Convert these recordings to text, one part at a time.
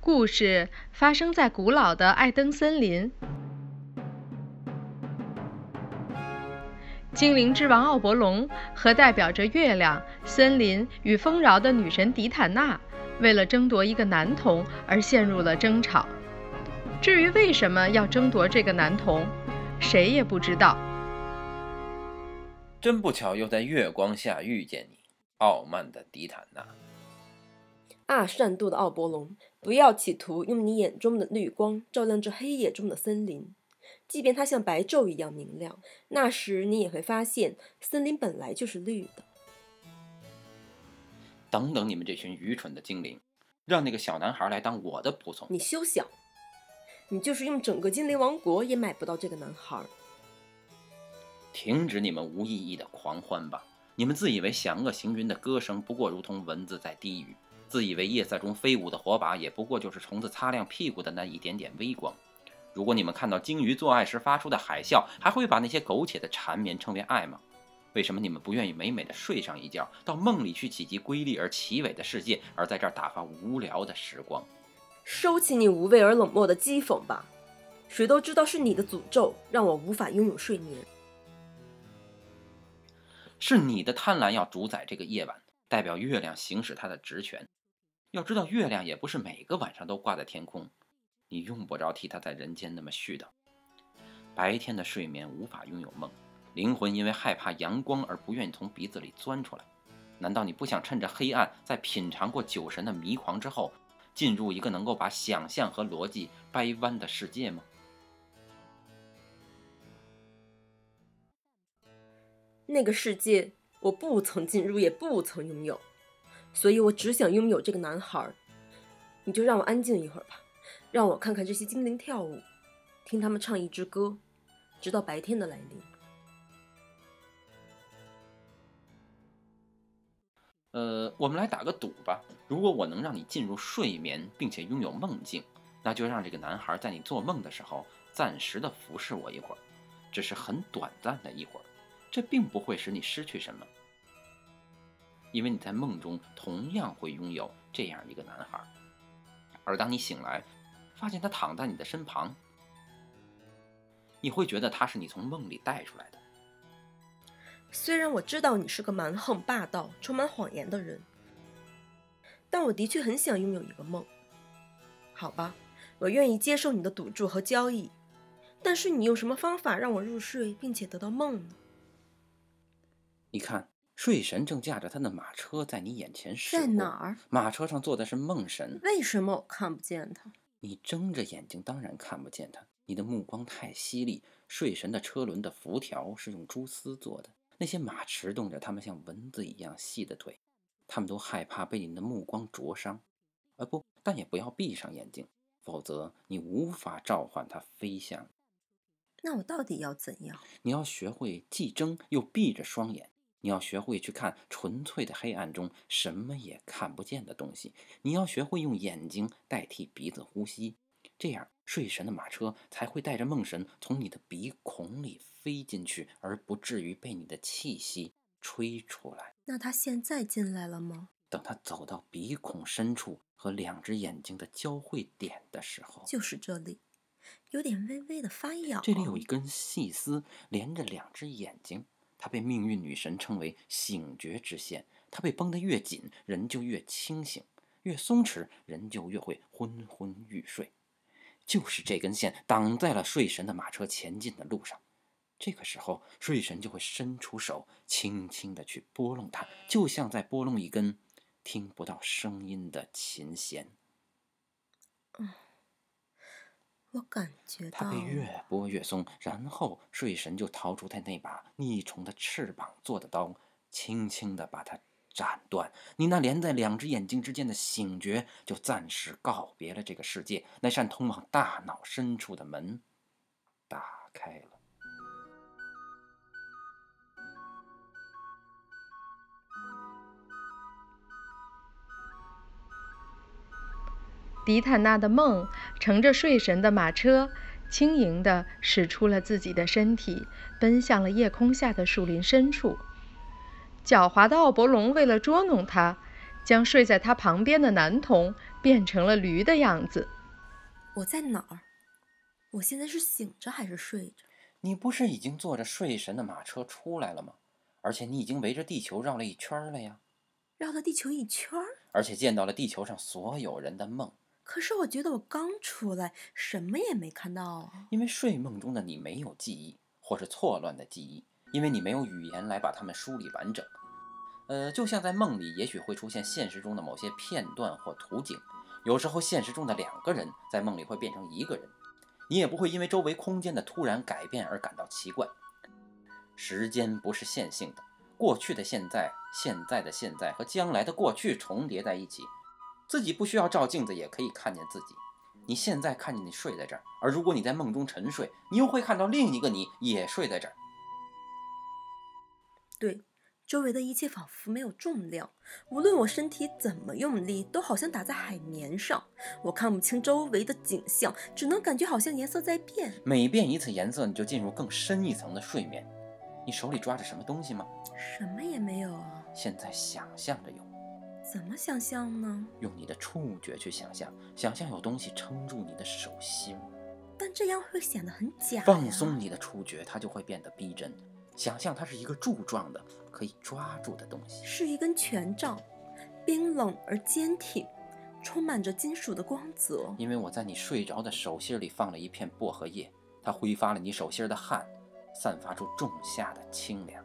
故事发生在古老的艾登森林。精灵之王奥伯龙和代表着月亮、森林与丰饶的女神迪坦娜，为了争夺一个男童而陷入了争吵。至于为什么要争夺这个男童，谁也不知道。真不巧，又在月光下遇见你，傲慢的迪坦娜。啊，善妒的奥伯龙，不要企图用你眼中的绿光照亮这黑夜中的森林。即便它像白昼一样明亮，那时你也会发现，森林本来就是绿的。等等，你们这群愚蠢的精灵，让那个小男孩来当我的仆从。你休想！你就是用整个精灵王国也买不到这个男孩。停止你们无意义的狂欢吧！你们自以为响恶行云的歌声，不过如同蚊子在低语；自以为夜色中飞舞的火把，也不过就是虫子擦亮屁股的那一点点微光。如果你们看到鲸鱼做爱时发出的海啸，还会把那些苟且的缠绵称为爱吗？为什么你们不愿意美美的睡上一觉，到梦里去企及瑰丽而奇伟的世界，而在这儿打发无聊的时光？收起你无畏而冷漠的讥讽吧！谁都知道是你的诅咒让我无法拥有睡眠，是你的贪婪要主宰这个夜晚，代表月亮行使它的职权。要知道，月亮也不是每个晚上都挂在天空。你用不着替他在人间那么絮叨。白天的睡眠无法拥有梦，灵魂因为害怕阳光而不愿意从鼻子里钻出来。难道你不想趁着黑暗，在品尝过酒神的迷狂之后，进入一个能够把想象和逻辑掰弯的世界吗？那个世界我不曾进入，也不曾拥有，所以我只想拥有这个男孩。你就让我安静一会儿吧。让我看看这些精灵跳舞，听他们唱一支歌，直到白天的来临。呃，我们来打个赌吧。如果我能让你进入睡眠，并且拥有梦境，那就让这个男孩在你做梦的时候暂时的服侍我一会儿，只是很短暂的一会儿。这并不会使你失去什么，因为你在梦中同样会拥有这样一个男孩，而当你醒来。发现他躺在你的身旁，你会觉得他是你从梦里带出来的。虽然我知道你是个蛮横霸道、充满谎言的人，但我的确很想拥有一个梦。好吧，我愿意接受你的赌注和交易，但是你用什么方法让我入睡并且得到梦呢？你看，睡神正驾着他的马车在你眼前驶在哪儿？马车上坐的是梦神。为什么我看不见他？你睁着眼睛，当然看不见他。你的目光太犀利。睡神的车轮的辐条是用蛛丝做的，那些马驰动着它们像蚊子一样细的腿，他们都害怕被你的目光灼伤。啊，不，但也不要闭上眼睛，否则你无法召唤它飞向。那我到底要怎样？你要学会既睁又闭着双眼。你要学会去看纯粹的黑暗中什么也看不见的东西。你要学会用眼睛代替鼻子呼吸，这样睡神的马车才会带着梦神从你的鼻孔里飞进去，而不至于被你的气息吹出来。那他现在进来了吗？等他走到鼻孔深处和两只眼睛的交汇点的时候，就是这里，有点微微的发痒。这里有一根细丝连着两只眼睛。它被命运女神称为醒觉之线，它被绷得越紧，人就越清醒；越松弛，人就越会昏昏欲睡。就是这根线挡在了睡神的马车前进的路上。这个时候，睡神就会伸出手，轻轻地去拨弄它，就像在拨弄一根听不到声音的琴弦。我感觉到他被越拨越松，然后睡神就掏出他那把逆虫的翅膀做的刀，轻轻的把它斩断。你那连在两只眼睛之间的醒觉就暂时告别了这个世界，那扇通往大脑深处的门打开了。迪坦娜的梦乘着睡神的马车，轻盈地驶出了自己的身体，奔向了夜空下的树林深处。狡猾的奥伯龙为了捉弄他，将睡在他旁边的男童变成了驴的样子。我在哪儿？我现在是醒着还是睡着？你不是已经坐着睡神的马车出来了吗？而且你已经围着地球绕了一圈了呀，绕了地球一圈。而且见到了地球上所有人的梦。可是我觉得我刚出来，什么也没看到啊。因为睡梦中的你没有记忆，或是错乱的记忆，因为你没有语言来把它们梳理完整。呃，就像在梦里，也许会出现现实中的某些片段或图景。有时候，现实中的两个人在梦里会变成一个人，你也不会因为周围空间的突然改变而感到奇怪。时间不是线性的，过去的现在、现在的现在和将来的过去重叠在一起。自己不需要照镜子也可以看见自己。你现在看见你睡在这儿，而如果你在梦中沉睡，你又会看到另一个你也睡在这儿。对，周围的一切仿佛没有重量，无论我身体怎么用力，都好像打在海绵上。我看不清周围的景象，只能感觉好像颜色在变。每变一次颜色，你就进入更深一层的睡眠。你手里抓着什么东西吗？什么也没有啊。现在想象着有。怎么想象呢？用你的触觉去想象，想象有东西撑住你的手心。但这样会显得很假。放松你的触觉，它就会变得逼真。想象它是一个柱状的，可以抓住的东西。是一根权杖，冰冷而坚挺，充满着金属的光泽。因为我在你睡着的手心里放了一片薄荷叶，它挥发了你手心的汗，散发出仲夏的清凉。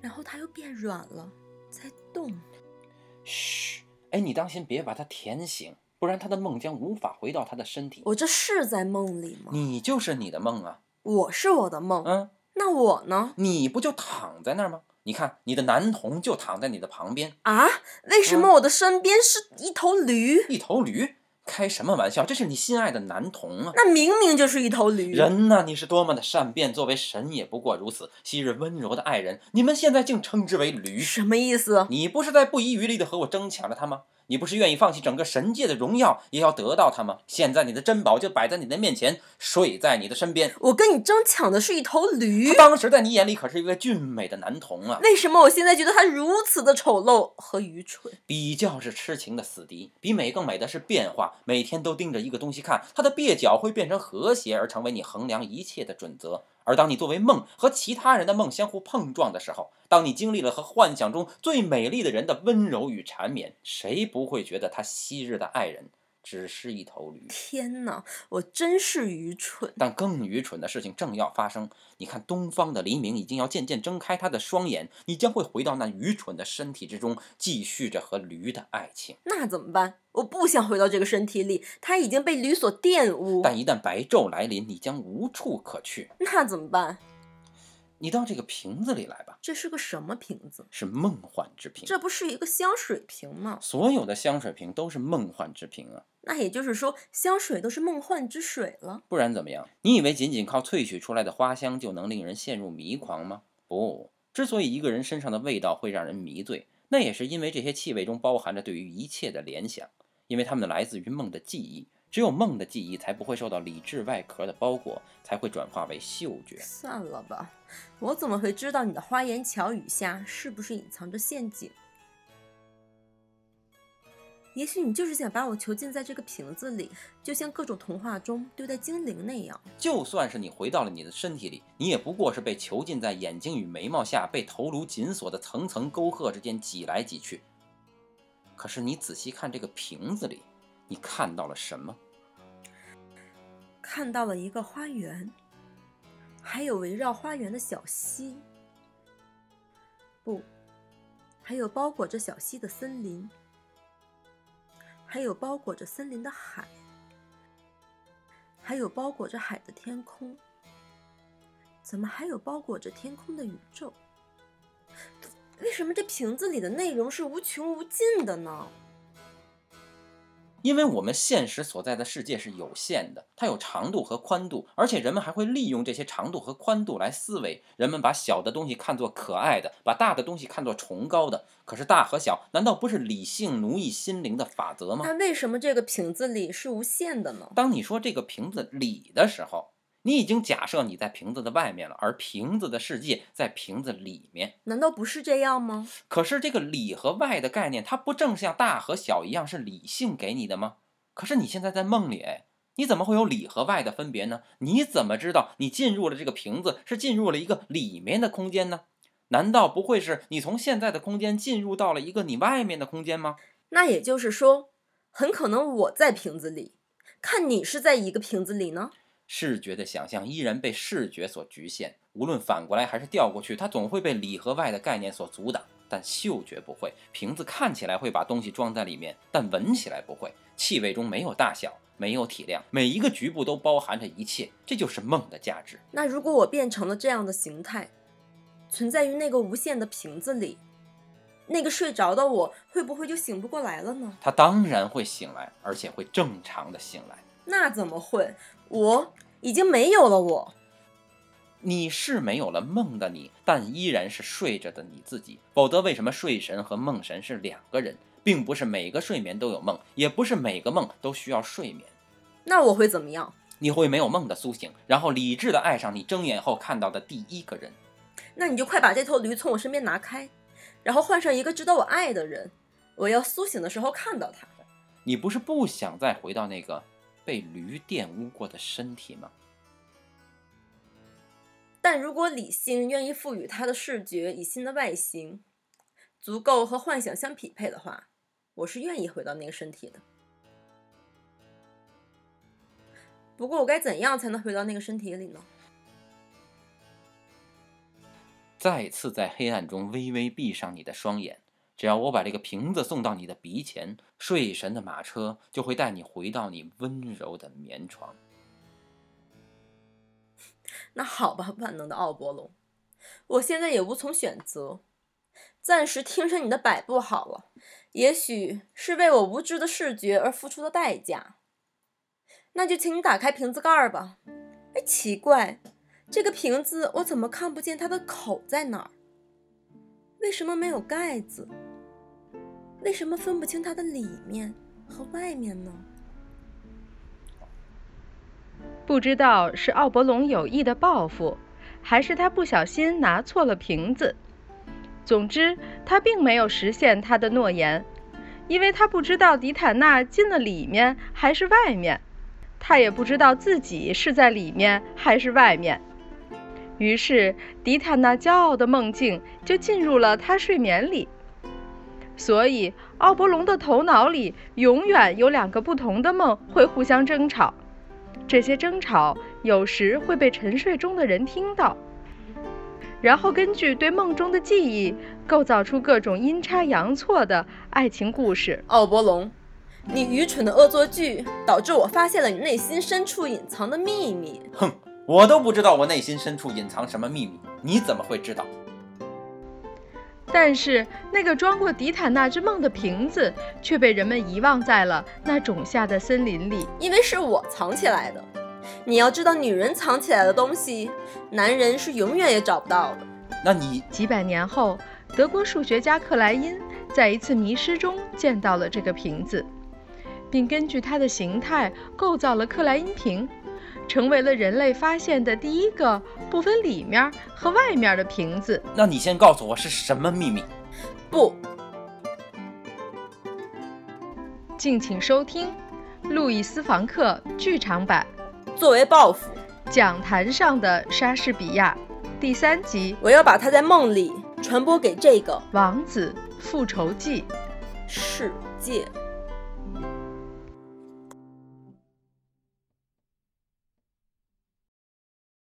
然后它又变软了，在动。嘘，哎，你当心别把他甜醒，不然他的梦将无法回到他的身体。我这是在梦里吗？你就是你的梦啊！我是我的梦。嗯，那我呢？你不就躺在那儿吗？你看，你的男童就躺在你的旁边啊？为什么我的身边是一头驴？一头驴？开什么玩笑？这是你心爱的男童啊！那明明就是一头驴。人呐，你是多么的善变，作为神也不过如此。昔日温柔的爱人，你们现在竟称之为驴？什么意思？你不是在不遗余力的和我争抢着他吗？你不是愿意放弃整个神界的荣耀，也要得到它吗？现在你的珍宝就摆在你的面前，睡在你的身边。我跟你争抢的是一头驴。他当时在你眼里可是一个俊美的男童啊！为什么我现在觉得他如此的丑陋和愚蠢？比较是痴情的死敌，比美更美的是变化。每天都盯着一个东西看，他的蹩脚会变成和谐，而成为你衡量一切的准则。而当你作为梦和其他人的梦相互碰撞的时候，当你经历了和幻想中最美丽的人的温柔与缠绵，谁不会觉得他昔日的爱人只是一头驴？天哪，我真是愚蠢！但更愚蠢的事情正要发生。你看，东方的黎明已经要渐渐睁开他的双眼，你将会回到那愚蠢的身体之中，继续着和驴的爱情。那怎么办？我不想回到这个身体里，它已经被驴所玷污。但一旦白昼来临，你将无处可去。那怎么办？你到这个瓶子里来吧。这是个什么瓶子？是梦幻之瓶。这不是一个香水瓶吗？所有的香水瓶都是梦幻之瓶啊。那也就是说，香水都是梦幻之水了。不然怎么样？你以为仅仅靠萃取出来的花香就能令人陷入迷狂吗？不，之所以一个人身上的味道会让人迷醉，那也是因为这些气味中包含着对于一切的联想。因为它们来自于梦的记忆，只有梦的记忆才不会受到理智外壳的包裹，才会转化为嗅觉。算了吧，我怎么会知道你的花言巧语下是不是隐藏着陷阱？也许你就是想把我囚禁在这个瓶子里，就像各种童话中对待精灵那样。就算是你回到了你的身体里，你也不过是被囚禁在眼睛与眉毛下，被头颅紧锁的层层沟壑之间挤来挤去。可是你仔细看这个瓶子里，你看到了什么？看到了一个花园，还有围绕花园的小溪。不，还有包裹着小溪的森林。还有包裹着森林的海，还有包裹着海的天空，怎么还有包裹着天空的宇宙？为什么这瓶子里的内容是无穷无尽的呢？因为我们现实所在的世界是有限的，它有长度和宽度，而且人们还会利用这些长度和宽度来思维。人们把小的东西看作可爱的，把大的东西看作崇高的。可是大和小，难道不是理性奴役心灵的法则吗？那为什么这个瓶子里是无限的呢？当你说这个瓶子里的时候，你已经假设你在瓶子的外面了，而瓶子的世界在瓶子里面。难道不是这样吗？可是这个里和外的概念，它不正像大和小一样是理性给你的吗？可是你现在在梦里，哎，你怎么会有里和外的分别呢？你怎么知道你进入了这个瓶子是进入了一个里面的空间呢？难道不会是你从现在的空间进入到了一个你外面的空间吗？那也就是说，很可能我在瓶子里，看你是在一个瓶子里呢。视觉的想象依然被视觉所局限，无论反过来还是调过去，它总会被里和外的概念所阻挡。但嗅觉不会，瓶子看起来会把东西装在里面，但闻起来不会。气味中没有大小，没有体量，每一个局部都包含着一切，这就是梦的价值。那如果我变成了这样的形态，存在于那个无限的瓶子里，那个睡着的我会不会就醒不过来了呢？他当然会醒来，而且会正常的醒来。那怎么会？我已经没有了我。你是没有了梦的你，但依然是睡着的你自己。否则，为什么睡神和梦神是两个人，并不是每个睡眠都有梦，也不是每个梦都需要睡眠？那我会怎么样？你会没有梦的苏醒，然后理智的爱上你睁眼后看到的第一个人。那你就快把这头驴从我身边拿开，然后换上一个值得我爱的人。我要苏醒的时候看到他。你不是不想再回到那个？被驴玷污过的身体吗？但如果理性愿意赋予它的视觉以新的外形，足够和幻想相匹配的话，我是愿意回到那个身体的。不过，我该怎样才能回到那个身体里呢？再次在黑暗中微微闭上你的双眼。只要我把这个瓶子送到你的鼻前，睡神的马车就会带你回到你温柔的棉床。那好吧，万能的奥伯龙，我现在也无从选择，暂时听上你的摆布好了。也许是为我无知的视觉而付出的代价。那就请你打开瓶子盖儿吧。哎，奇怪，这个瓶子我怎么看不见它的口在哪儿？为什么没有盖子？为什么分不清它的里面和外面呢？不知道是奥伯龙有意的报复，还是他不小心拿错了瓶子。总之，他并没有实现他的诺言，因为他不知道迪坦娜进了里面还是外面，他也不知道自己是在里面还是外面。于是，迪坦娜骄傲的梦境就进入了他睡眠里。所以，奥伯龙的头脑里永远有两个不同的梦会互相争吵，这些争吵有时会被沉睡中的人听到，然后根据对梦中的记忆，构造出各种阴差阳错的爱情故事。奥伯龙，你愚蠢的恶作剧导致我发现了你内心深处隐藏的秘密。哼，我都不知道我内心深处隐藏什么秘密，你怎么会知道？但是，那个装过迪坦娜之梦的瓶子却被人们遗忘在了那种下的森林里，因为是我藏起来的。你要知道，女人藏起来的东西，男人是永远也找不到的。那你几百年后，德国数学家克莱因在一次迷失中见到了这个瓶子，并根据它的形态构造了克莱因瓶。成为了人类发现的第一个不分里面和外面的瓶子。那你先告诉我是什么秘密？不，敬请收听《路易斯·房克》剧场版。作为报复，讲坛上的莎士比亚第三集。我要把他在梦里传播给这个王子复仇记世界。